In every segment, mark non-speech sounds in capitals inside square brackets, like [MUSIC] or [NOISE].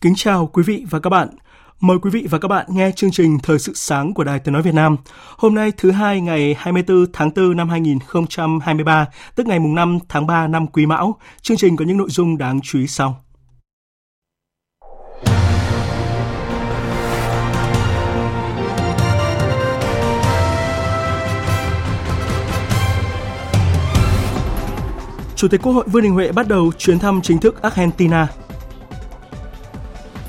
Kính chào quý vị và các bạn. Mời quý vị và các bạn nghe chương trình Thời sự sáng của Đài Tiếng Nói Việt Nam. Hôm nay thứ hai ngày 24 tháng 4 năm 2023, tức ngày mùng 5 tháng 3 năm Quý Mão. Chương trình có những nội dung đáng chú ý sau. Chủ tịch Quốc hội Vương Đình Huệ bắt đầu chuyến thăm chính thức Argentina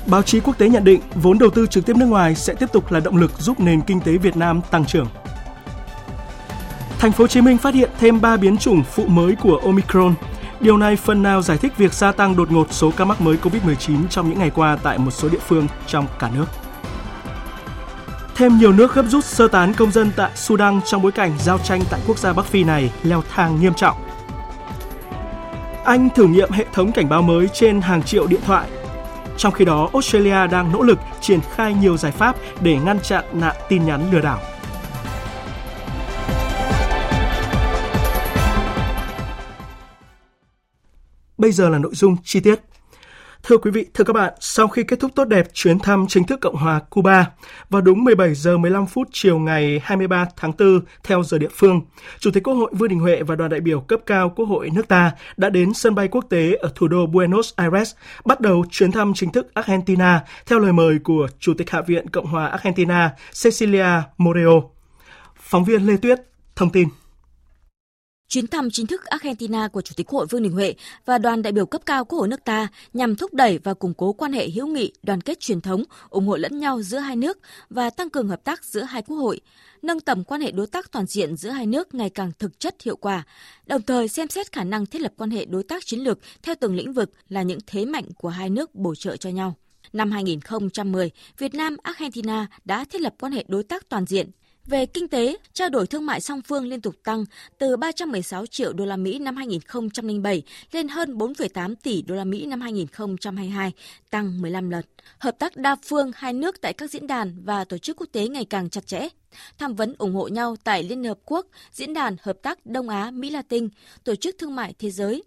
Báo chí quốc tế nhận định vốn đầu tư trực tiếp nước ngoài sẽ tiếp tục là động lực giúp nền kinh tế Việt Nam tăng trưởng. Thành phố Hồ Chí Minh phát hiện thêm 3 biến chủng phụ mới của Omicron. Điều này phần nào giải thích việc gia tăng đột ngột số ca mắc mới COVID-19 trong những ngày qua tại một số địa phương trong cả nước. Thêm nhiều nước gấp rút sơ tán công dân tại Sudan trong bối cảnh giao tranh tại quốc gia Bắc Phi này leo thang nghiêm trọng. Anh thử nghiệm hệ thống cảnh báo mới trên hàng triệu điện thoại trong khi đó, Australia đang nỗ lực triển khai nhiều giải pháp để ngăn chặn nạn tin nhắn lừa đảo. Bây giờ là nội dung chi tiết. Thưa quý vị, thưa các bạn, sau khi kết thúc tốt đẹp chuyến thăm chính thức Cộng hòa Cuba vào đúng 17 giờ 15 phút chiều ngày 23 tháng 4 theo giờ địa phương, Chủ tịch Quốc hội Vương Đình Huệ và đoàn đại biểu cấp cao Quốc hội nước ta đã đến sân bay quốc tế ở thủ đô Buenos Aires, bắt đầu chuyến thăm chính thức Argentina theo lời mời của Chủ tịch Hạ viện Cộng hòa Argentina Cecilia Moreo. Phóng viên Lê Tuyết thông tin. Chuyến thăm chính thức Argentina của Chủ tịch Quốc hội Vương Đình Huệ và đoàn đại biểu cấp cao Quốc hội nước ta nhằm thúc đẩy và củng cố quan hệ hữu nghị, đoàn kết truyền thống, ủng hộ lẫn nhau giữa hai nước và tăng cường hợp tác giữa hai quốc hội, nâng tầm quan hệ đối tác toàn diện giữa hai nước ngày càng thực chất hiệu quả, đồng thời xem xét khả năng thiết lập quan hệ đối tác chiến lược theo từng lĩnh vực là những thế mạnh của hai nước bổ trợ cho nhau. Năm 2010, Việt Nam Argentina đã thiết lập quan hệ đối tác toàn diện về kinh tế, trao đổi thương mại song phương liên tục tăng từ 316 triệu đô la Mỹ năm 2007 lên hơn 4,8 tỷ đô la Mỹ năm 2022, tăng 15 lần. Hợp tác đa phương hai nước tại các diễn đàn và tổ chức quốc tế ngày càng chặt chẽ. Tham vấn ủng hộ nhau tại Liên Hợp Quốc, Diễn đàn Hợp tác Đông Á Mỹ Latin, Tổ chức Thương mại Thế giới,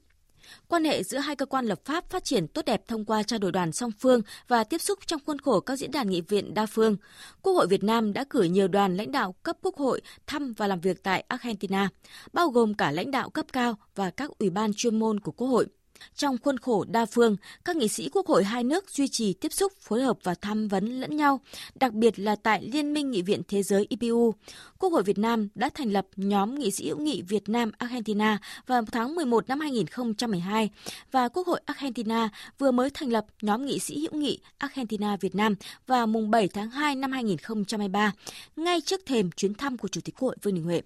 Quan hệ giữa hai cơ quan lập pháp phát triển tốt đẹp thông qua trao đổi đoàn song phương và tiếp xúc trong khuôn khổ các diễn đàn nghị viện đa phương. Quốc hội Việt Nam đã cử nhiều đoàn lãnh đạo cấp quốc hội thăm và làm việc tại Argentina, bao gồm cả lãnh đạo cấp cao và các ủy ban chuyên môn của Quốc hội. Trong khuôn khổ đa phương, các nghị sĩ quốc hội hai nước duy trì tiếp xúc, phối hợp và tham vấn lẫn nhau, đặc biệt là tại Liên minh Nghị viện Thế giới IPU. Quốc hội Việt Nam đã thành lập nhóm nghị sĩ hữu nghị Việt Nam Argentina vào tháng 11 năm 2012 và Quốc hội Argentina vừa mới thành lập nhóm nghị sĩ hữu nghị Argentina Việt Nam vào mùng 7 tháng 2 năm 2023, ngay trước thềm chuyến thăm của Chủ tịch Quốc hội Vương Đình Huệ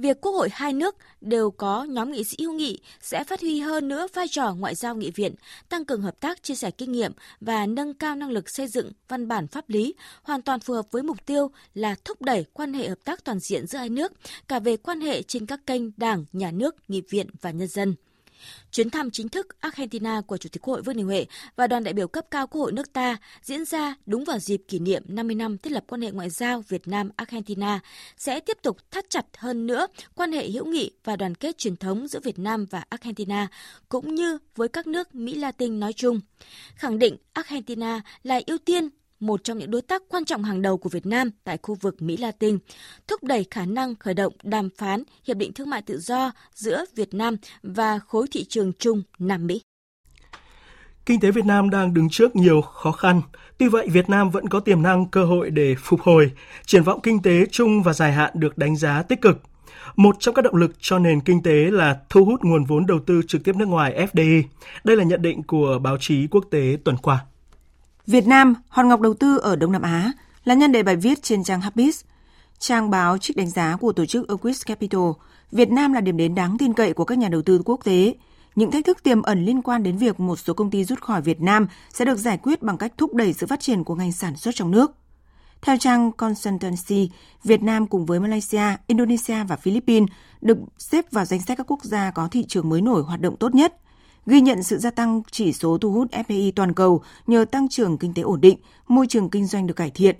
việc Quốc hội hai nước đều có nhóm nghị sĩ hữu nghị sẽ phát huy hơn nữa vai trò ngoại giao nghị viện, tăng cường hợp tác chia sẻ kinh nghiệm và nâng cao năng lực xây dựng văn bản pháp lý, hoàn toàn phù hợp với mục tiêu là thúc đẩy quan hệ hợp tác toàn diện giữa hai nước, cả về quan hệ trên các kênh Đảng, Nhà nước, Nghị viện và nhân dân. Chuyến thăm chính thức Argentina của Chủ tịch Quốc hội Vương Đình Huệ và đoàn đại biểu cấp cao Quốc hội nước ta diễn ra đúng vào dịp kỷ niệm 50 năm thiết lập quan hệ ngoại giao Việt Nam-Argentina sẽ tiếp tục thắt chặt hơn nữa quan hệ hữu nghị và đoàn kết truyền thống giữa Việt Nam và Argentina, cũng như với các nước Mỹ Latin nói chung. Khẳng định Argentina là ưu tiên một trong những đối tác quan trọng hàng đầu của Việt Nam tại khu vực Mỹ Latin, thúc đẩy khả năng khởi động đàm phán Hiệp định Thương mại Tự do giữa Việt Nam và khối thị trường chung Nam Mỹ. Kinh tế Việt Nam đang đứng trước nhiều khó khăn. Tuy vậy, Việt Nam vẫn có tiềm năng cơ hội để phục hồi. Triển vọng kinh tế chung và dài hạn được đánh giá tích cực. Một trong các động lực cho nền kinh tế là thu hút nguồn vốn đầu tư trực tiếp nước ngoài FDI. Đây là nhận định của báo chí quốc tế tuần qua. Việt Nam, hòn ngọc đầu tư ở Đông Nam Á là nhân đề bài viết trên trang Habis. Trang báo trích đánh giá của tổ chức Equis Capital, Việt Nam là điểm đến đáng tin cậy của các nhà đầu tư quốc tế. Những thách thức tiềm ẩn liên quan đến việc một số công ty rút khỏi Việt Nam sẽ được giải quyết bằng cách thúc đẩy sự phát triển của ngành sản xuất trong nước. Theo trang Consultancy, Việt Nam cùng với Malaysia, Indonesia và Philippines được xếp vào danh sách các quốc gia có thị trường mới nổi hoạt động tốt nhất, ghi nhận sự gia tăng chỉ số thu hút FDI toàn cầu nhờ tăng trưởng kinh tế ổn định, môi trường kinh doanh được cải thiện.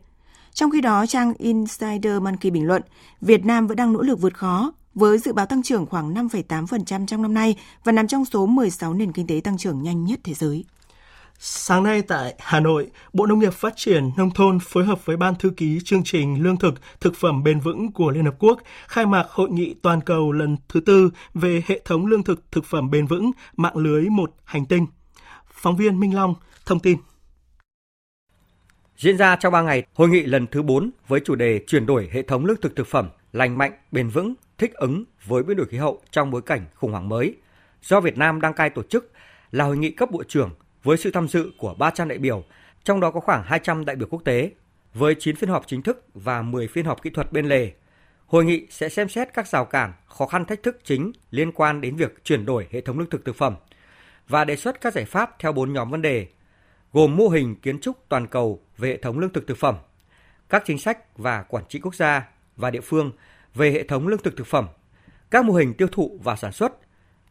Trong khi đó, trang Insider Monkey bình luận, Việt Nam vẫn đang nỗ lực vượt khó với dự báo tăng trưởng khoảng 5,8% trong năm nay và nằm trong số 16 nền kinh tế tăng trưởng nhanh nhất thế giới. Sáng nay tại Hà Nội, Bộ Nông nghiệp Phát triển Nông thôn phối hợp với Ban Thư ký Chương trình Lương thực, Thực phẩm bền vững của Liên Hợp Quốc khai mạc hội nghị toàn cầu lần thứ tư về hệ thống lương thực, thực phẩm bền vững, mạng lưới một hành tinh. Phóng viên Minh Long thông tin. Diễn ra trong 3 ngày, hội nghị lần thứ 4 với chủ đề chuyển đổi hệ thống lương thực thực phẩm lành mạnh, bền vững, thích ứng với biến đổi khí hậu trong bối cảnh khủng hoảng mới. Do Việt Nam đăng cai tổ chức là hội nghị cấp bộ trưởng với sự tham dự của 300 đại biểu, trong đó có khoảng 200 đại biểu quốc tế, với 9 phiên họp chính thức và 10 phiên họp kỹ thuật bên lề. Hội nghị sẽ xem xét các rào cản, khó khăn thách thức chính liên quan đến việc chuyển đổi hệ thống lương thực thực phẩm và đề xuất các giải pháp theo 4 nhóm vấn đề, gồm mô hình kiến trúc toàn cầu về hệ thống lương thực thực phẩm, các chính sách và quản trị quốc gia và địa phương về hệ thống lương thực thực phẩm, các mô hình tiêu thụ và sản xuất,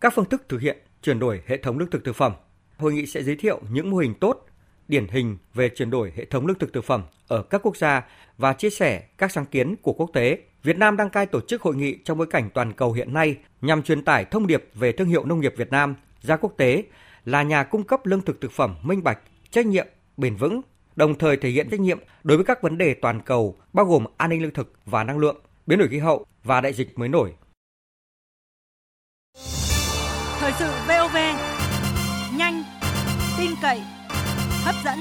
các phương thức thực hiện chuyển đổi hệ thống lương thực thực phẩm. Hội nghị sẽ giới thiệu những mô hình tốt, điển hình về chuyển đổi hệ thống lương thực thực phẩm ở các quốc gia và chia sẻ các sáng kiến của quốc tế. Việt Nam đăng cai tổ chức hội nghị trong bối cảnh toàn cầu hiện nay nhằm truyền tải thông điệp về thương hiệu nông nghiệp Việt Nam ra quốc tế là nhà cung cấp lương thực thực phẩm minh bạch, trách nhiệm, bền vững, đồng thời thể hiện trách nhiệm đối với các vấn đề toàn cầu bao gồm an ninh lương thực và năng lượng, biến đổi khí hậu và đại dịch mới nổi. Thời sự VOV cậy, hấp dẫn.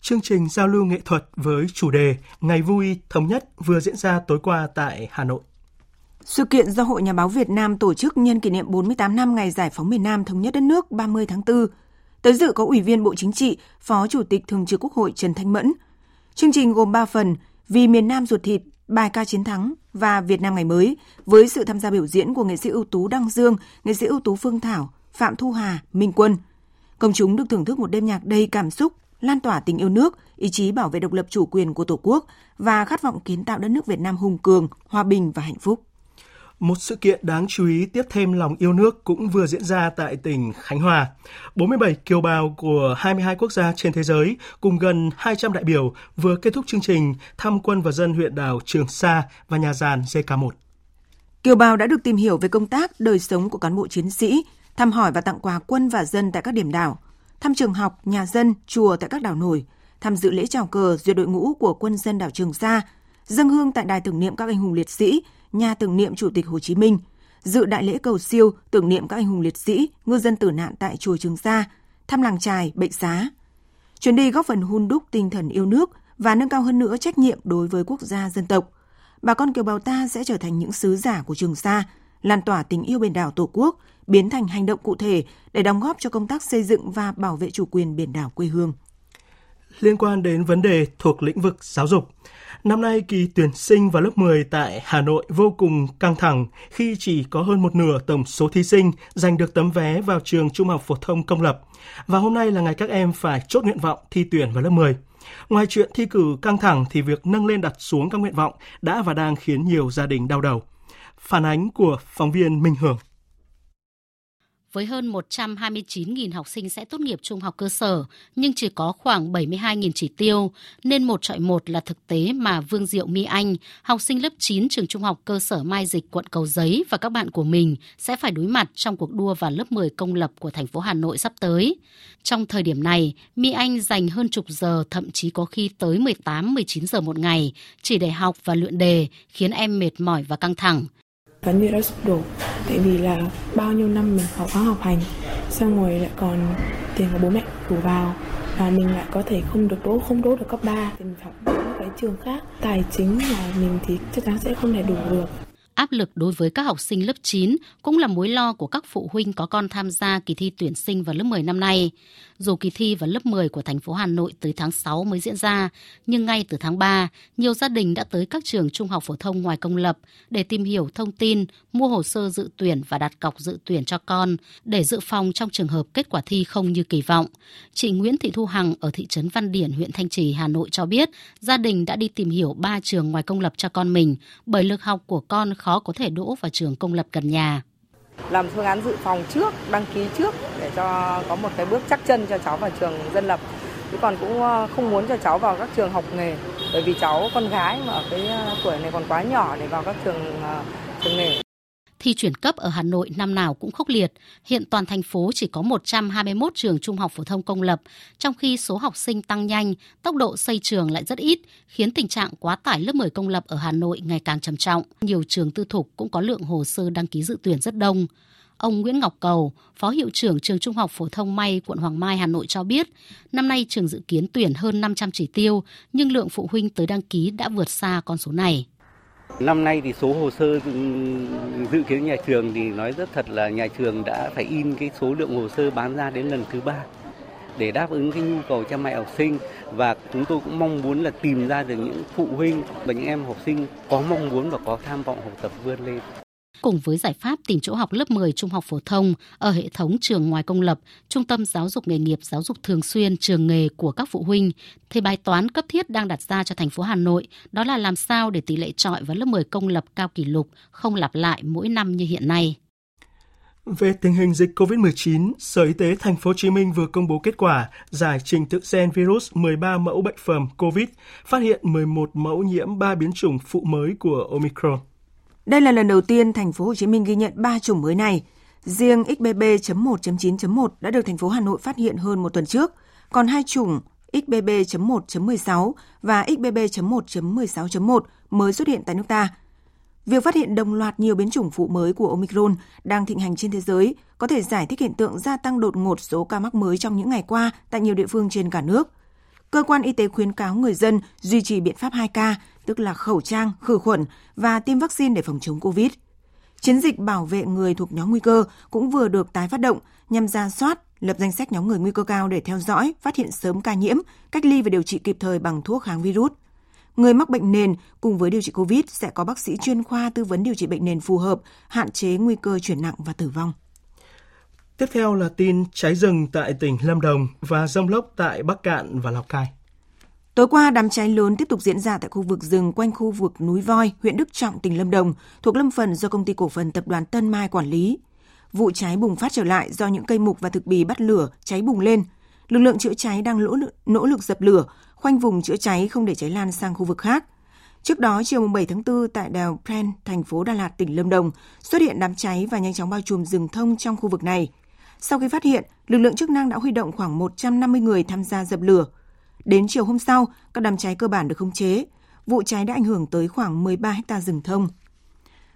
Chương trình giao lưu nghệ thuật với chủ đề Ngày vui thống nhất vừa diễn ra tối qua tại Hà Nội. Sự kiện do Hội Nhà báo Việt Nam tổ chức nhân kỷ niệm 48 năm ngày giải phóng miền Nam thống nhất đất nước 30 tháng 4. Tới dự có Ủy viên Bộ Chính trị, Phó Chủ tịch Thường trực Quốc hội Trần Thanh Mẫn. Chương trình gồm 3 phần, Vì miền Nam ruột thịt, Bài ca chiến thắng và Việt Nam ngày mới với sự tham gia biểu diễn của nghệ sĩ ưu tú Đăng Dương, nghệ sĩ ưu tú Phương Thảo, Phạm Thu Hà, Minh Quân. Công chúng được thưởng thức một đêm nhạc đầy cảm xúc, lan tỏa tình yêu nước, ý chí bảo vệ độc lập chủ quyền của Tổ quốc và khát vọng kiến tạo đất nước Việt Nam hùng cường, hòa bình và hạnh phúc. Một sự kiện đáng chú ý tiếp thêm lòng yêu nước cũng vừa diễn ra tại tỉnh Khánh Hòa. 47 kiều bào của 22 quốc gia trên thế giới cùng gần 200 đại biểu vừa kết thúc chương trình thăm quân và dân huyện đảo Trường Sa và nhà giàn JK1. Kiều bào đã được tìm hiểu về công tác, đời sống của cán bộ chiến sĩ, thăm hỏi và tặng quà quân và dân tại các điểm đảo, thăm trường học, nhà dân, chùa tại các đảo nổi, tham dự lễ chào cờ duyệt đội ngũ của quân dân đảo Trường Sa, dâng hương tại đài tưởng niệm các anh hùng liệt sĩ, nhà tưởng niệm Chủ tịch Hồ Chí Minh, dự đại lễ cầu siêu tưởng niệm các anh hùng liệt sĩ, ngư dân tử nạn tại chùa Trường Sa, thăm làng trài, bệnh xá. Chuyến đi góp phần hun đúc tinh thần yêu nước và nâng cao hơn nữa trách nhiệm đối với quốc gia dân tộc. Bà con kiều bào ta sẽ trở thành những sứ giả của Trường Sa, lan tỏa tình yêu biển đảo Tổ quốc, biến thành hành động cụ thể để đóng góp cho công tác xây dựng và bảo vệ chủ quyền biển đảo quê hương. Liên quan đến vấn đề thuộc lĩnh vực giáo dục, Năm nay, kỳ tuyển sinh vào lớp 10 tại Hà Nội vô cùng căng thẳng khi chỉ có hơn một nửa tổng số thí sinh giành được tấm vé vào trường trung học phổ thông công lập. Và hôm nay là ngày các em phải chốt nguyện vọng thi tuyển vào lớp 10. Ngoài chuyện thi cử căng thẳng thì việc nâng lên đặt xuống các nguyện vọng đã và đang khiến nhiều gia đình đau đầu. Phản ánh của phóng viên Minh Hưởng với hơn 129.000 học sinh sẽ tốt nghiệp trung học cơ sở, nhưng chỉ có khoảng 72.000 chỉ tiêu, nên một trọi một là thực tế mà Vương Diệu My Anh, học sinh lớp 9 trường trung học cơ sở Mai Dịch, quận Cầu Giấy và các bạn của mình sẽ phải đối mặt trong cuộc đua vào lớp 10 công lập của thành phố Hà Nội sắp tới. Trong thời điểm này, My Anh dành hơn chục giờ, thậm chí có khi tới 18-19 giờ một ngày, chỉ để học và luyện đề, khiến em mệt mỏi và căng thẳng gần như đã sụp đổ. Tại vì là bao nhiêu năm mình học khóa học hành, xong rồi lại còn tiền của bố mẹ đổ vào, và mình lại có thể không được đỗ, không đỗ được cấp 3 thì mình phải những cái trường khác. Tài chính là mình thì chắc chắn sẽ không thể đủ được áp lực đối với các học sinh lớp 9 cũng là mối lo của các phụ huynh có con tham gia kỳ thi tuyển sinh vào lớp 10 năm nay. Dù kỳ thi vào lớp 10 của thành phố Hà Nội tới tháng 6 mới diễn ra, nhưng ngay từ tháng 3, nhiều gia đình đã tới các trường trung học phổ thông ngoài công lập để tìm hiểu thông tin, mua hồ sơ dự tuyển và đặt cọc dự tuyển cho con để dự phòng trong trường hợp kết quả thi không như kỳ vọng. Chị Nguyễn Thị Thu Hằng ở thị trấn Văn Điển, huyện Thanh Trì, Hà Nội cho biết, gia đình đã đi tìm hiểu ba trường ngoài công lập cho con mình bởi lực học của con khó có thể đỗ vào trường công lập gần nhà làm phương án dự phòng trước, đăng ký trước để cho có một cái bước chắc chân cho cháu vào trường dân lập. Chứ còn cũng ờ, không muốn cho cháu vào các trường học nghề bởi vì cháu con gái mà ở cái ờ, tuổi này còn quá nhỏ để vào các trường ờ, trường nghề. Thi chuyển cấp ở Hà Nội năm nào cũng khốc liệt. Hiện toàn thành phố chỉ có 121 trường trung học phổ thông công lập, trong khi số học sinh tăng nhanh, tốc độ xây trường lại rất ít, khiến tình trạng quá tải lớp 10 công lập ở Hà Nội ngày càng trầm trọng. Nhiều trường tư thục cũng có lượng hồ sơ đăng ký dự tuyển rất đông. Ông Nguyễn Ngọc Cầu, Phó Hiệu trưởng Trường Trung học Phổ thông May, quận Hoàng Mai, Hà Nội cho biết, năm nay trường dự kiến tuyển hơn 500 chỉ tiêu, nhưng lượng phụ huynh tới đăng ký đã vượt xa con số này. Năm nay thì số hồ sơ ừ, dự kiến nhà trường thì nói rất thật là nhà trường đã phải in cái số lượng hồ sơ bán ra đến lần thứ ba để đáp ứng cái nhu cầu cha mẹ học sinh và chúng tôi cũng mong muốn là tìm ra được những phụ huynh và những em học sinh có mong muốn và có tham vọng học tập vươn lên. Cùng với giải pháp tìm chỗ học lớp 10 trung học phổ thông ở hệ thống trường ngoài công lập, Trung tâm Giáo dục nghề nghiệp giáo dục thường xuyên trường nghề của các phụ huynh, thì bài toán cấp thiết đang đặt ra cho thành phố Hà Nội đó là làm sao để tỷ lệ trọi vào lớp 10 công lập cao kỷ lục không lặp lại mỗi năm như hiện nay. Về tình hình dịch COVID-19, Sở Y tế Thành phố Hồ Chí Minh vừa công bố kết quả giải trình tự gen virus 13 mẫu bệnh phẩm COVID, phát hiện 11 mẫu nhiễm 3 biến chủng phụ mới của Omicron. Đây là lần đầu tiên thành phố Hồ Chí Minh ghi nhận 3 chủng mới này. Riêng XBB.1.9.1 đã được thành phố Hà Nội phát hiện hơn một tuần trước, còn hai chủng XBB.1.16 và XBB.1.16.1 mới xuất hiện tại nước ta. Việc phát hiện đồng loạt nhiều biến chủng phụ mới của Omicron đang thịnh hành trên thế giới có thể giải thích hiện tượng gia tăng đột ngột số ca mắc mới trong những ngày qua tại nhiều địa phương trên cả nước. Cơ quan y tế khuyến cáo người dân duy trì biện pháp 2K tức là khẩu trang, khử khuẩn và tiêm vaccine để phòng chống COVID. Chiến dịch bảo vệ người thuộc nhóm nguy cơ cũng vừa được tái phát động nhằm ra soát, lập danh sách nhóm người nguy cơ cao để theo dõi, phát hiện sớm ca nhiễm, cách ly và điều trị kịp thời bằng thuốc kháng virus. Người mắc bệnh nền cùng với điều trị COVID sẽ có bác sĩ chuyên khoa tư vấn điều trị bệnh nền phù hợp, hạn chế nguy cơ chuyển nặng và tử vong. Tiếp theo là tin cháy rừng tại tỉnh Lâm Đồng và rông lốc tại Bắc Cạn và Lào Cai. Tối qua, đám cháy lớn tiếp tục diễn ra tại khu vực rừng quanh khu vực núi Voi, huyện Đức Trọng, tỉnh Lâm Đồng, thuộc lâm phần do công ty cổ phần tập đoàn Tân Mai quản lý. Vụ cháy bùng phát trở lại do những cây mục và thực bì bắt lửa, cháy bùng lên. Lực lượng chữa cháy đang nỗ lực, nỗ lực dập lửa, khoanh vùng chữa cháy không để cháy lan sang khu vực khác. Trước đó, chiều 7 tháng 4 tại đèo Pren, thành phố Đà Lạt, tỉnh Lâm Đồng, xuất hiện đám cháy và nhanh chóng bao trùm rừng thông trong khu vực này. Sau khi phát hiện, lực lượng chức năng đã huy động khoảng 150 người tham gia dập lửa – Đến chiều hôm sau, các đám cháy cơ bản được khống chế. Vụ cháy đã ảnh hưởng tới khoảng 13 hecta rừng thông.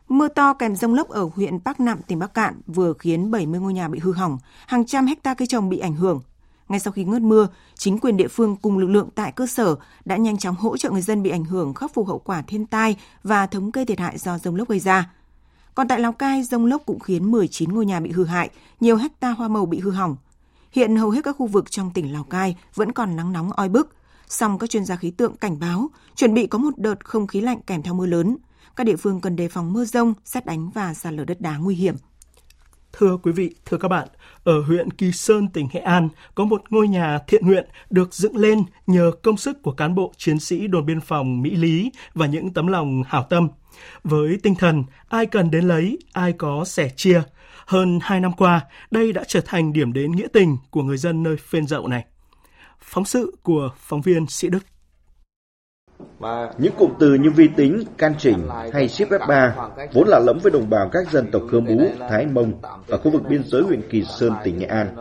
Mưa to kèm rông lốc ở huyện Bắc Nạm, tỉnh Bắc Cạn vừa khiến 70 ngôi nhà bị hư hỏng, hàng trăm hecta cây trồng bị ảnh hưởng. Ngay sau khi ngớt mưa, chính quyền địa phương cùng lực lượng tại cơ sở đã nhanh chóng hỗ trợ người dân bị ảnh hưởng khắc phục hậu quả thiên tai và thống kê thiệt hại do rông lốc gây ra. Còn tại Lào Cai, rông lốc cũng khiến 19 ngôi nhà bị hư hại, nhiều hecta hoa màu bị hư hỏng. Hiện hầu hết các khu vực trong tỉnh Lào Cai vẫn còn nắng nóng oi bức, song các chuyên gia khí tượng cảnh báo chuẩn bị có một đợt không khí lạnh kèm theo mưa lớn. Các địa phương cần đề phòng mưa rông, xét đánh và sạt lở đất đá nguy hiểm. Thưa quý vị, thưa các bạn, ở huyện Kỳ Sơn, tỉnh Nghệ An có một ngôi nhà thiện nguyện được dựng lên nhờ công sức của cán bộ chiến sĩ đồn biên phòng Mỹ Lý và những tấm lòng hảo tâm. Với tinh thần ai cần đến lấy, ai có sẻ chia, hơn 2 năm qua, đây đã trở thành điểm đến nghĩa tình của người dân nơi phên dậu này. Phóng sự của phóng viên Sĩ Đức. Những cụm từ như vi tính, can chỉnh hay ship F3 vốn là lẫm với đồng bào các dân tộc Khơ Mú, Thái Mông ở khu vực biên giới huyện Kỳ Sơn, tỉnh Nghệ An.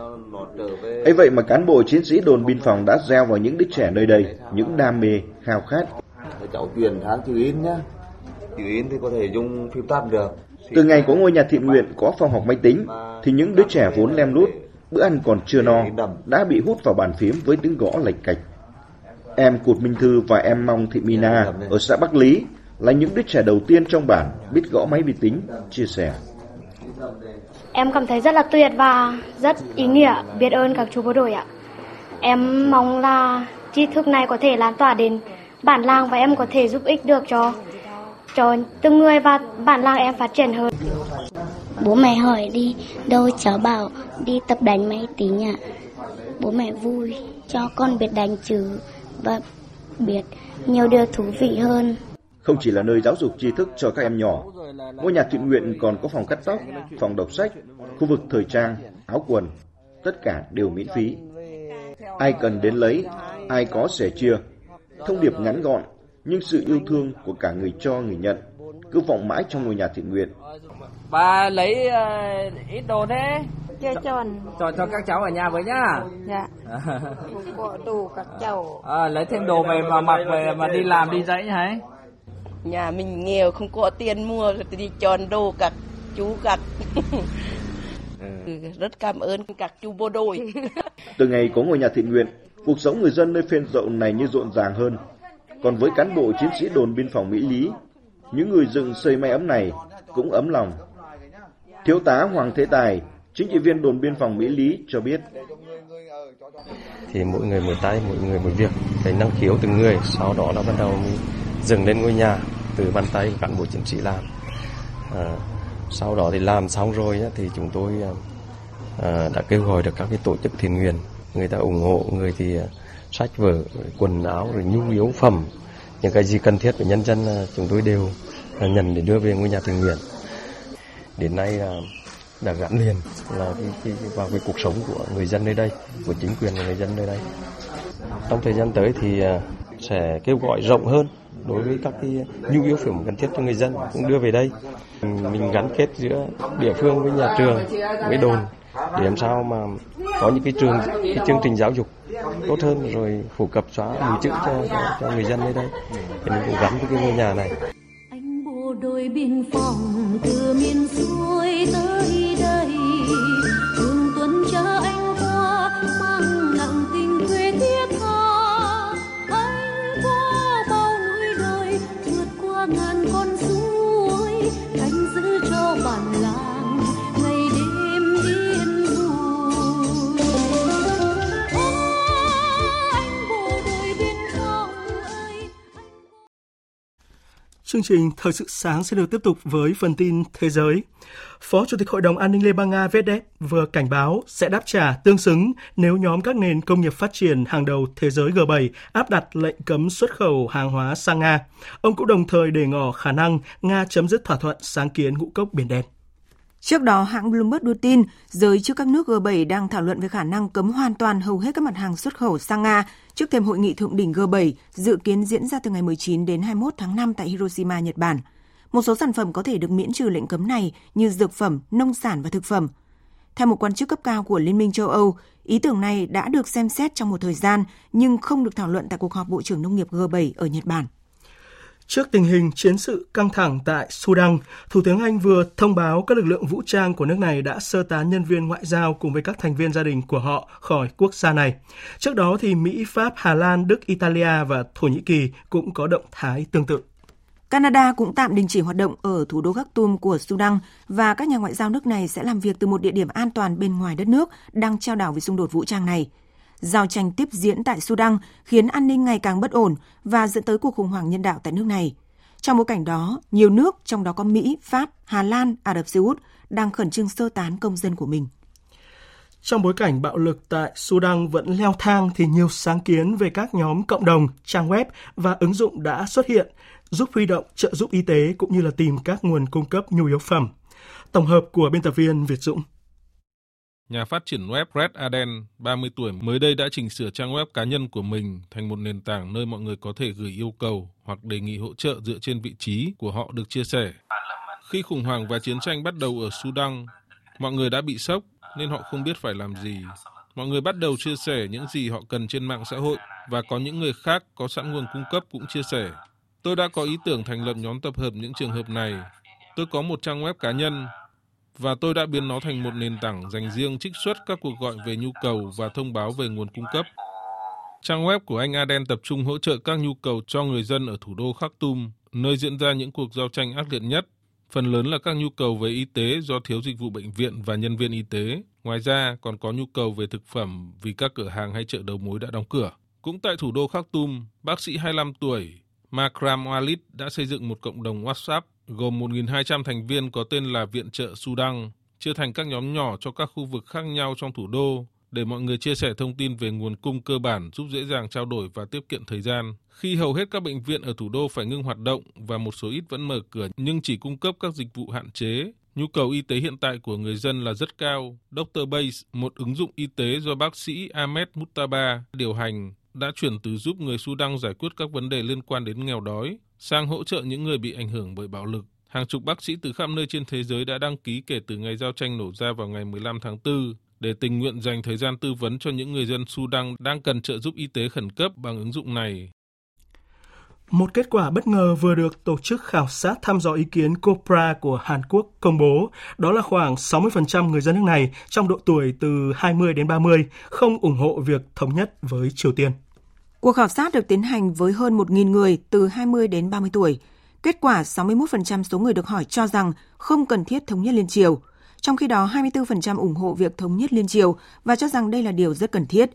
ấy vậy mà cán bộ chiến sĩ đồn biên phòng đã gieo vào những đứa trẻ nơi đây những đam mê, khao khát. Cháu truyền tháng chữ in nhá. Chữ in thì có thể dùng phim tắt được. Từ ngày có ngôi nhà thiện nguyện có phòng học máy tính, thì những đứa trẻ vốn lem lút bữa ăn còn chưa no, đã bị hút vào bàn phím với tiếng gõ lệch cạch. Em Cụt Minh Thư và em Mong Thị Mina ở xã Bắc Lý là những đứa trẻ đầu tiên trong bản biết gõ máy vi tính, chia sẻ. Em cảm thấy rất là tuyệt và rất ý nghĩa, biết ơn các chú bộ đội ạ. Em mong là tri thức này có thể lan tỏa đến bản làng và em có thể giúp ích được cho cho từng người và bản làng em phát triển hơn. Bố mẹ hỏi đi đâu cháu bảo đi tập đánh máy tính ạ. Bố mẹ vui cho con biết đánh chữ và biết nhiều điều thú vị hơn. Không chỉ là nơi giáo dục tri thức cho các em nhỏ, ngôi nhà thiện nguyện còn có phòng cắt tóc, phòng đọc sách, khu vực thời trang, áo quần, tất cả đều miễn phí. Ai cần đến lấy, ai có sẻ chia. Thông điệp ngắn gọn, nhưng sự yêu thương của cả người cho người nhận cứ vọng mãi trong ngôi nhà thiện nguyện. Bà lấy uh, ít đồ thế. Chưa tròn. Cho cho các cháu ở nhà với nhá. Dạ. [LAUGHS] Có đủ các cháu. À, lấy thêm đồ về mà mặc về mà đi làm đi dãy hả? Nhà mình nghèo không có tiền mua thì đi tròn đồ các chú các [LAUGHS] ừ. rất cảm ơn các chú bộ đội. Từ ngày có ngôi nhà thiện nguyện, cuộc sống người dân nơi phên dậu này như rộn ràng hơn. Còn với cán bộ chiến sĩ đồn biên phòng Mỹ Lý, những người dựng xây mái ấm này cũng ấm lòng. Thiếu tá Hoàng Thế Tài, chính trị viên đồn biên phòng Mỹ Lý cho biết. Thì mỗi người một tay, mỗi người một việc, cái năng khiếu từng người, sau đó nó bắt đầu dừng lên ngôi nhà từ bàn tay của cán bộ chiến sĩ làm. À, sau đó thì làm xong rồi thì chúng tôi à, à, đã kêu gọi được các cái tổ chức thiện nguyện, người ta ủng hộ, người thì à, sách vở, quần áo, rồi nhu yếu phẩm, những cái gì cần thiết của nhân dân à, chúng tôi đều à, nhận để đưa về ngôi nhà tình nguyện. Đến nay là đã gắn liền là cái, cái, vào cái cuộc sống của người dân nơi đây, của chính quyền của người dân nơi đây. Trong thời gian tới thì à, sẽ kêu gọi rộng hơn đối với các cái nhu yếu phẩm cần thiết cho người dân cũng đưa về đây. Mình gắn kết giữa địa phương với nhà trường, với đồn để làm sao mà có những cái trường cái chương trình giáo dục tốt hơn rồi phổ cập xóa mù chữ cho, cho cho người dân nơi đây. Thì mình cũng gắn với cái ngôi nhà này. Anh bộ đội biên phòng từ miền xuôi tới đây. Thường tuần chờ anh qua mang nặng tình quê thiết tha. Anh qua bao núi đồi vượt qua ngàn con Chương trình Thời sự sáng sẽ được tiếp tục với phần tin thế giới. Phó Chủ tịch Hội đồng An ninh Liên bang Nga Vedep vừa cảnh báo sẽ đáp trả tương xứng nếu nhóm các nền công nghiệp phát triển hàng đầu thế giới G7 áp đặt lệnh cấm xuất khẩu hàng hóa sang Nga. Ông cũng đồng thời để ngỏ khả năng Nga chấm dứt thỏa thuận sáng kiến ngũ cốc Biển Đen. Trước đó, hãng Bloomberg đưa tin, giới chức các nước G7 đang thảo luận về khả năng cấm hoàn toàn hầu hết các mặt hàng xuất khẩu sang Nga trước thêm hội nghị thượng đỉnh G7 dự kiến diễn ra từ ngày 19 đến 21 tháng 5 tại Hiroshima, Nhật Bản. Một số sản phẩm có thể được miễn trừ lệnh cấm này như dược phẩm, nông sản và thực phẩm. Theo một quan chức cấp cao của Liên minh châu Âu, ý tưởng này đã được xem xét trong một thời gian nhưng không được thảo luận tại cuộc họp Bộ trưởng Nông nghiệp G7 ở Nhật Bản. Trước tình hình chiến sự căng thẳng tại Sudan, Thủ tướng Anh vừa thông báo các lực lượng vũ trang của nước này đã sơ tán nhân viên ngoại giao cùng với các thành viên gia đình của họ khỏi quốc gia này. Trước đó thì Mỹ, Pháp, Hà Lan, Đức, Italia và Thổ Nhĩ Kỳ cũng có động thái tương tự. Canada cũng tạm đình chỉ hoạt động ở thủ đô Khartoum của Sudan và các nhà ngoại giao nước này sẽ làm việc từ một địa điểm an toàn bên ngoài đất nước đang trao đảo vì xung đột vũ trang này. Giao tranh tiếp diễn tại Sudan khiến an ninh ngày càng bất ổn và dẫn tới cuộc khủng hoảng nhân đạo tại nước này. Trong bối cảnh đó, nhiều nước, trong đó có Mỹ, Pháp, Hà Lan, Ả Rập Xê Út, đang khẩn trương sơ tán công dân của mình. Trong bối cảnh bạo lực tại Sudan vẫn leo thang thì nhiều sáng kiến về các nhóm cộng đồng, trang web và ứng dụng đã xuất hiện giúp huy động trợ giúp y tế cũng như là tìm các nguồn cung cấp nhu yếu phẩm. Tổng hợp của biên tập viên Việt Dũng. Nhà phát triển web Red Aden, 30 tuổi, mới đây đã chỉnh sửa trang web cá nhân của mình thành một nền tảng nơi mọi người có thể gửi yêu cầu hoặc đề nghị hỗ trợ dựa trên vị trí của họ được chia sẻ. Khi khủng hoảng và chiến tranh bắt đầu ở Sudan, mọi người đã bị sốc nên họ không biết phải làm gì. Mọi người bắt đầu chia sẻ những gì họ cần trên mạng xã hội và có những người khác có sẵn nguồn cung cấp cũng chia sẻ. Tôi đã có ý tưởng thành lập nhóm tập hợp những trường hợp này. Tôi có một trang web cá nhân và tôi đã biến nó thành một nền tảng dành riêng trích xuất các cuộc gọi về nhu cầu và thông báo về nguồn cung cấp. Trang web của anh Aden tập trung hỗ trợ các nhu cầu cho người dân ở thủ đô Khartoum, nơi diễn ra những cuộc giao tranh ác liệt nhất. Phần lớn là các nhu cầu về y tế do thiếu dịch vụ bệnh viện và nhân viên y tế. Ngoài ra, còn có nhu cầu về thực phẩm vì các cửa hàng hay chợ đầu mối đã đóng cửa. Cũng tại thủ đô Khartoum, bác sĩ 25 tuổi Makram Walid đã xây dựng một cộng đồng WhatsApp gồm 1.200 thành viên có tên là Viện trợ Sudan, chia thành các nhóm nhỏ cho các khu vực khác nhau trong thủ đô để mọi người chia sẻ thông tin về nguồn cung cơ bản giúp dễ dàng trao đổi và tiết kiệm thời gian. Khi hầu hết các bệnh viện ở thủ đô phải ngưng hoạt động và một số ít vẫn mở cửa nhưng chỉ cung cấp các dịch vụ hạn chế, nhu cầu y tế hiện tại của người dân là rất cao. Dr. Base, một ứng dụng y tế do bác sĩ Ahmed Mutaba điều hành, đã chuyển từ giúp người Sudan giải quyết các vấn đề liên quan đến nghèo đói sang hỗ trợ những người bị ảnh hưởng bởi bạo lực. Hàng chục bác sĩ từ khắp nơi trên thế giới đã đăng ký kể từ ngày giao tranh nổ ra vào ngày 15 tháng 4 để tình nguyện dành thời gian tư vấn cho những người dân Sudan đang cần trợ giúp y tế khẩn cấp bằng ứng dụng này. Một kết quả bất ngờ vừa được tổ chức khảo sát thăm dò ý kiến Copra của Hàn Quốc công bố, đó là khoảng 60% người dân nước này trong độ tuổi từ 20 đến 30 không ủng hộ việc thống nhất với Triều Tiên. Cuộc khảo sát được tiến hành với hơn 1.000 người từ 20 đến 30 tuổi. Kết quả 61% số người được hỏi cho rằng không cần thiết thống nhất liên triều, trong khi đó 24% ủng hộ việc thống nhất liên triều và cho rằng đây là điều rất cần thiết.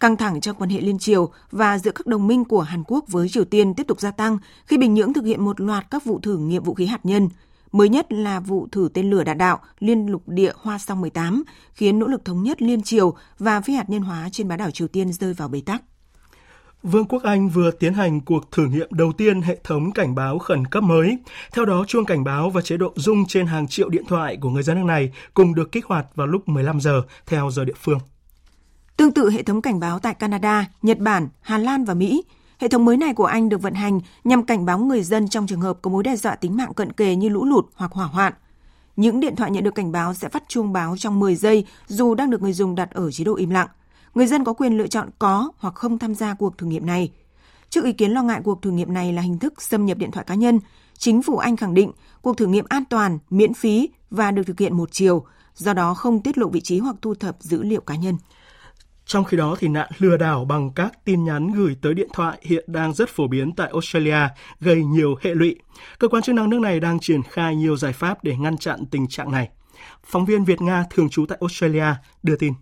Căng thẳng trong quan hệ liên triều và giữa các đồng minh của Hàn Quốc với Triều Tiên tiếp tục gia tăng khi Bình Nhưỡng thực hiện một loạt các vụ thử nghiệm vũ khí hạt nhân. Mới nhất là vụ thử tên lửa đạn đạo liên lục địa Hoa Song 18, khiến nỗ lực thống nhất liên triều và phi hạt nhân hóa trên bán đảo Triều Tiên rơi vào bế tắc. Vương quốc Anh vừa tiến hành cuộc thử nghiệm đầu tiên hệ thống cảnh báo khẩn cấp mới. Theo đó, chuông cảnh báo và chế độ rung trên hàng triệu điện thoại của người dân nước này cùng được kích hoạt vào lúc 15 giờ theo giờ địa phương. Tương tự hệ thống cảnh báo tại Canada, Nhật Bản, Hà Lan và Mỹ, hệ thống mới này của Anh được vận hành nhằm cảnh báo người dân trong trường hợp có mối đe dọa tính mạng cận kề như lũ lụt hoặc hỏa hoạn. Những điện thoại nhận được cảnh báo sẽ phát chuông báo trong 10 giây dù đang được người dùng đặt ở chế độ im lặng người dân có quyền lựa chọn có hoặc không tham gia cuộc thử nghiệm này. Trước ý kiến lo ngại cuộc thử nghiệm này là hình thức xâm nhập điện thoại cá nhân, chính phủ Anh khẳng định cuộc thử nghiệm an toàn, miễn phí và được thực hiện một chiều, do đó không tiết lộ vị trí hoặc thu thập dữ liệu cá nhân. Trong khi đó thì nạn lừa đảo bằng các tin nhắn gửi tới điện thoại hiện đang rất phổ biến tại Australia, gây nhiều hệ lụy. Cơ quan chức năng nước này đang triển khai nhiều giải pháp để ngăn chặn tình trạng này. Phóng viên Việt Nga thường trú tại Australia đưa tin.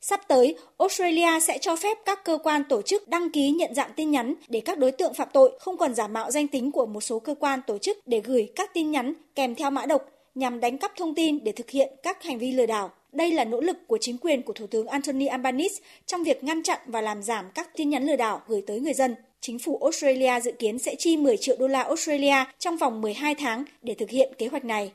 Sắp tới, Australia sẽ cho phép các cơ quan tổ chức đăng ký nhận dạng tin nhắn để các đối tượng phạm tội không còn giả mạo danh tính của một số cơ quan tổ chức để gửi các tin nhắn kèm theo mã độc nhằm đánh cắp thông tin để thực hiện các hành vi lừa đảo. Đây là nỗ lực của chính quyền của Thủ tướng Anthony Albanese trong việc ngăn chặn và làm giảm các tin nhắn lừa đảo gửi tới người dân. Chính phủ Australia dự kiến sẽ chi 10 triệu đô la Australia trong vòng 12 tháng để thực hiện kế hoạch này.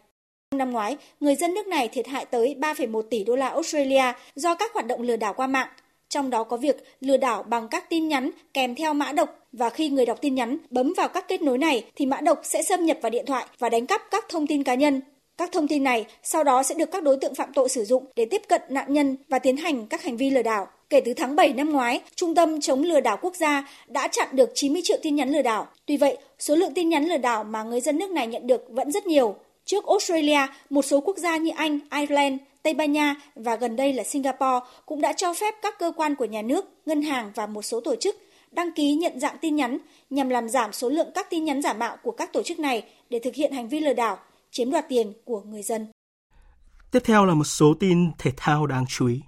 Năm ngoái, người dân nước này thiệt hại tới 3,1 tỷ đô la Australia do các hoạt động lừa đảo qua mạng, trong đó có việc lừa đảo bằng các tin nhắn kèm theo mã độc và khi người đọc tin nhắn bấm vào các kết nối này thì mã độc sẽ xâm nhập vào điện thoại và đánh cắp các thông tin cá nhân. Các thông tin này sau đó sẽ được các đối tượng phạm tội sử dụng để tiếp cận nạn nhân và tiến hành các hành vi lừa đảo. Kể từ tháng 7 năm ngoái, Trung tâm chống lừa đảo quốc gia đã chặn được 90 triệu tin nhắn lừa đảo. Tuy vậy, số lượng tin nhắn lừa đảo mà người dân nước này nhận được vẫn rất nhiều. Trước Australia, một số quốc gia như Anh, Ireland, Tây Ban Nha và gần đây là Singapore cũng đã cho phép các cơ quan của nhà nước, ngân hàng và một số tổ chức đăng ký nhận dạng tin nhắn nhằm làm giảm số lượng các tin nhắn giả mạo của các tổ chức này để thực hiện hành vi lừa đảo, chiếm đoạt tiền của người dân. Tiếp theo là một số tin thể thao đáng chú ý.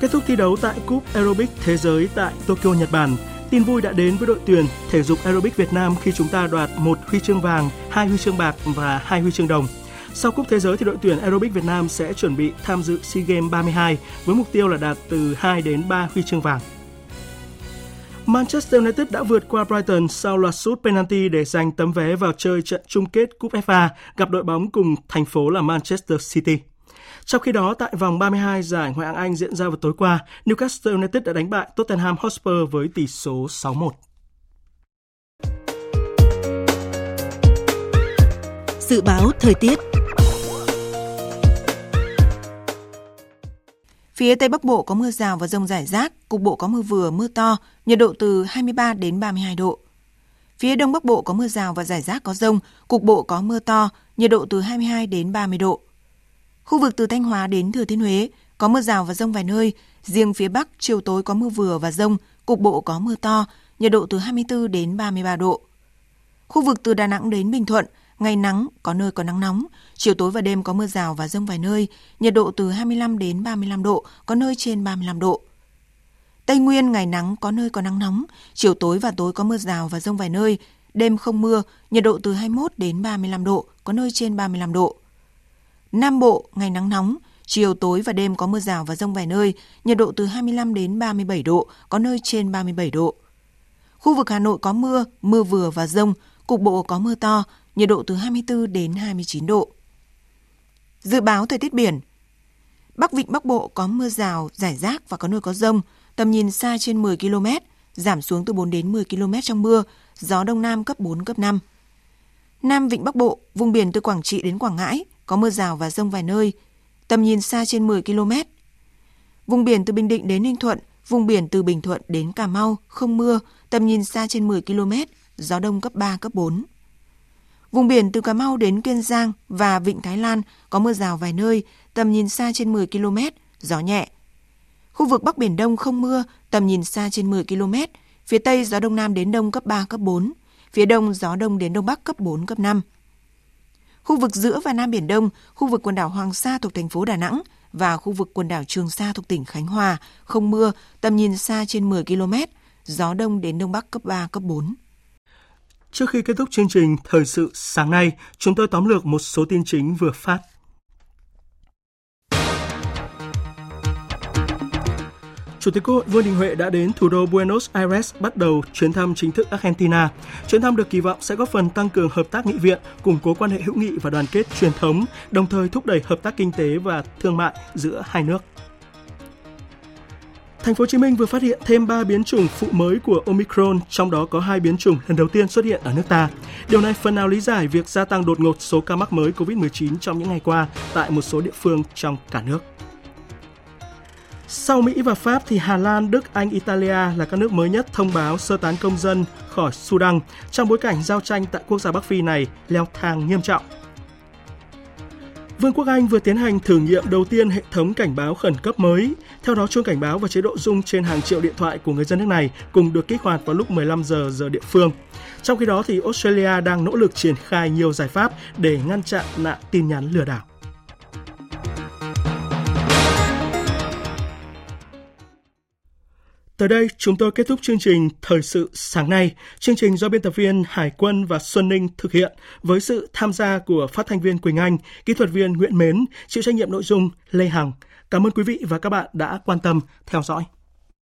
Kết thúc thi đấu tại Cúp Aerobic Thế giới tại Tokyo, Nhật Bản, Tin vui đã đến với đội tuyển thể dục aerobic Việt Nam khi chúng ta đoạt một huy chương vàng, hai huy chương bạc và hai huy chương đồng. Sau cúp thế giới thì đội tuyển aerobic Việt Nam sẽ chuẩn bị tham dự SEA Games 32 với mục tiêu là đạt từ 2 đến 3 huy chương vàng. Manchester United đã vượt qua Brighton sau loạt sút penalty để giành tấm vé vào chơi trận chung kết Cúp FA gặp đội bóng cùng thành phố là Manchester City. Trong khi đó, tại vòng 32 giải Ngoại hạng Anh diễn ra vào tối qua, Newcastle United đã đánh bại Tottenham Hotspur với tỷ số 6-1. Dự báo thời tiết Phía Tây Bắc Bộ có mưa rào và rông rải rác, cục bộ có mưa vừa, mưa to, nhiệt độ từ 23 đến 32 độ. Phía Đông Bắc Bộ có mưa rào và rải rác có rông, cục bộ có mưa to, nhiệt độ từ 22 đến 30 độ. Khu vực từ Thanh Hóa đến Thừa Thiên Huế có mưa rào và rông vài nơi, riêng phía Bắc chiều tối có mưa vừa và rông, cục bộ có mưa to, nhiệt độ từ 24 đến 33 độ. Khu vực từ Đà Nẵng đến Bình Thuận, ngày nắng, có nơi có nắng nóng, chiều tối và đêm có mưa rào và rông vài nơi, nhiệt độ từ 25 đến 35 độ, có nơi trên 35 độ. Tây Nguyên ngày nắng có nơi có nắng nóng, chiều tối và tối có mưa rào và rông vài nơi, đêm không mưa, nhiệt độ từ 21 đến 35 độ, có nơi trên 35 độ. Nam Bộ ngày nắng nóng, chiều tối và đêm có mưa rào và rông vài nơi, nhiệt độ từ 25 đến 37 độ, có nơi trên 37 độ. Khu vực Hà Nội có mưa, mưa vừa và rông, cục bộ có mưa to, nhiệt độ từ 24 đến 29 độ. Dự báo thời tiết biển Bắc Vịnh Bắc Bộ có mưa rào, rải rác và có nơi có rông, tầm nhìn xa trên 10 km, giảm xuống từ 4 đến 10 km trong mưa, gió Đông Nam cấp 4, cấp 5. Nam Vịnh Bắc Bộ, vùng biển từ Quảng Trị đến Quảng Ngãi, có mưa rào và rông vài nơi, tầm nhìn xa trên 10 km. Vùng biển từ Bình Định đến Ninh Thuận, vùng biển từ Bình Thuận đến Cà Mau, không mưa, tầm nhìn xa trên 10 km, gió đông cấp 3, cấp 4. Vùng biển từ Cà Mau đến Kiên Giang và Vịnh Thái Lan có mưa rào vài nơi, tầm nhìn xa trên 10 km, gió nhẹ. Khu vực Bắc Biển Đông không mưa, tầm nhìn xa trên 10 km, phía Tây gió Đông Nam đến Đông cấp 3, cấp 4, phía Đông gió Đông đến Đông Bắc cấp 4, cấp 5. Khu vực giữa và Nam Biển Đông, khu vực quần đảo Hoàng Sa thuộc thành phố Đà Nẵng và khu vực quần đảo Trường Sa thuộc tỉnh Khánh Hòa, không mưa, tầm nhìn xa trên 10 km, gió Đông đến Đông Bắc cấp 3, cấp 4. Trước khi kết thúc chương trình Thời sự sáng nay, chúng tôi tóm lược một số tin chính vừa phát. Chủ tịch Quốc hội Vương Đình Huệ đã đến thủ đô Buenos Aires bắt đầu chuyến thăm chính thức Argentina. Chuyến thăm được kỳ vọng sẽ góp phần tăng cường hợp tác nghị viện, củng cố quan hệ hữu nghị và đoàn kết truyền thống, đồng thời thúc đẩy hợp tác kinh tế và thương mại giữa hai nước. Thành phố Hồ Chí Minh vừa phát hiện thêm 3 biến chủng phụ mới của Omicron, trong đó có hai biến chủng lần đầu tiên xuất hiện ở nước ta. Điều này phần nào lý giải việc gia tăng đột ngột số ca mắc mới COVID-19 trong những ngày qua tại một số địa phương trong cả nước. Sau Mỹ và Pháp thì Hà Lan, Đức, Anh, Italia là các nước mới nhất thông báo sơ tán công dân khỏi Sudan trong bối cảnh giao tranh tại quốc gia Bắc Phi này leo thang nghiêm trọng. Vương quốc Anh vừa tiến hành thử nghiệm đầu tiên hệ thống cảnh báo khẩn cấp mới. Theo đó, chuông cảnh báo và chế độ rung trên hàng triệu điện thoại của người dân nước này cùng được kích hoạt vào lúc 15 giờ giờ địa phương. Trong khi đó, thì Australia đang nỗ lực triển khai nhiều giải pháp để ngăn chặn nạn tin nhắn lừa đảo. Tới đây, chúng tôi kết thúc chương trình Thời sự sáng nay. Chương trình do biên tập viên Hải quân và Xuân Ninh thực hiện với sự tham gia của phát thanh viên Quỳnh Anh, kỹ thuật viên Nguyễn Mến, chịu trách nhiệm nội dung Lê Hằng. Cảm ơn quý vị và các bạn đã quan tâm theo dõi.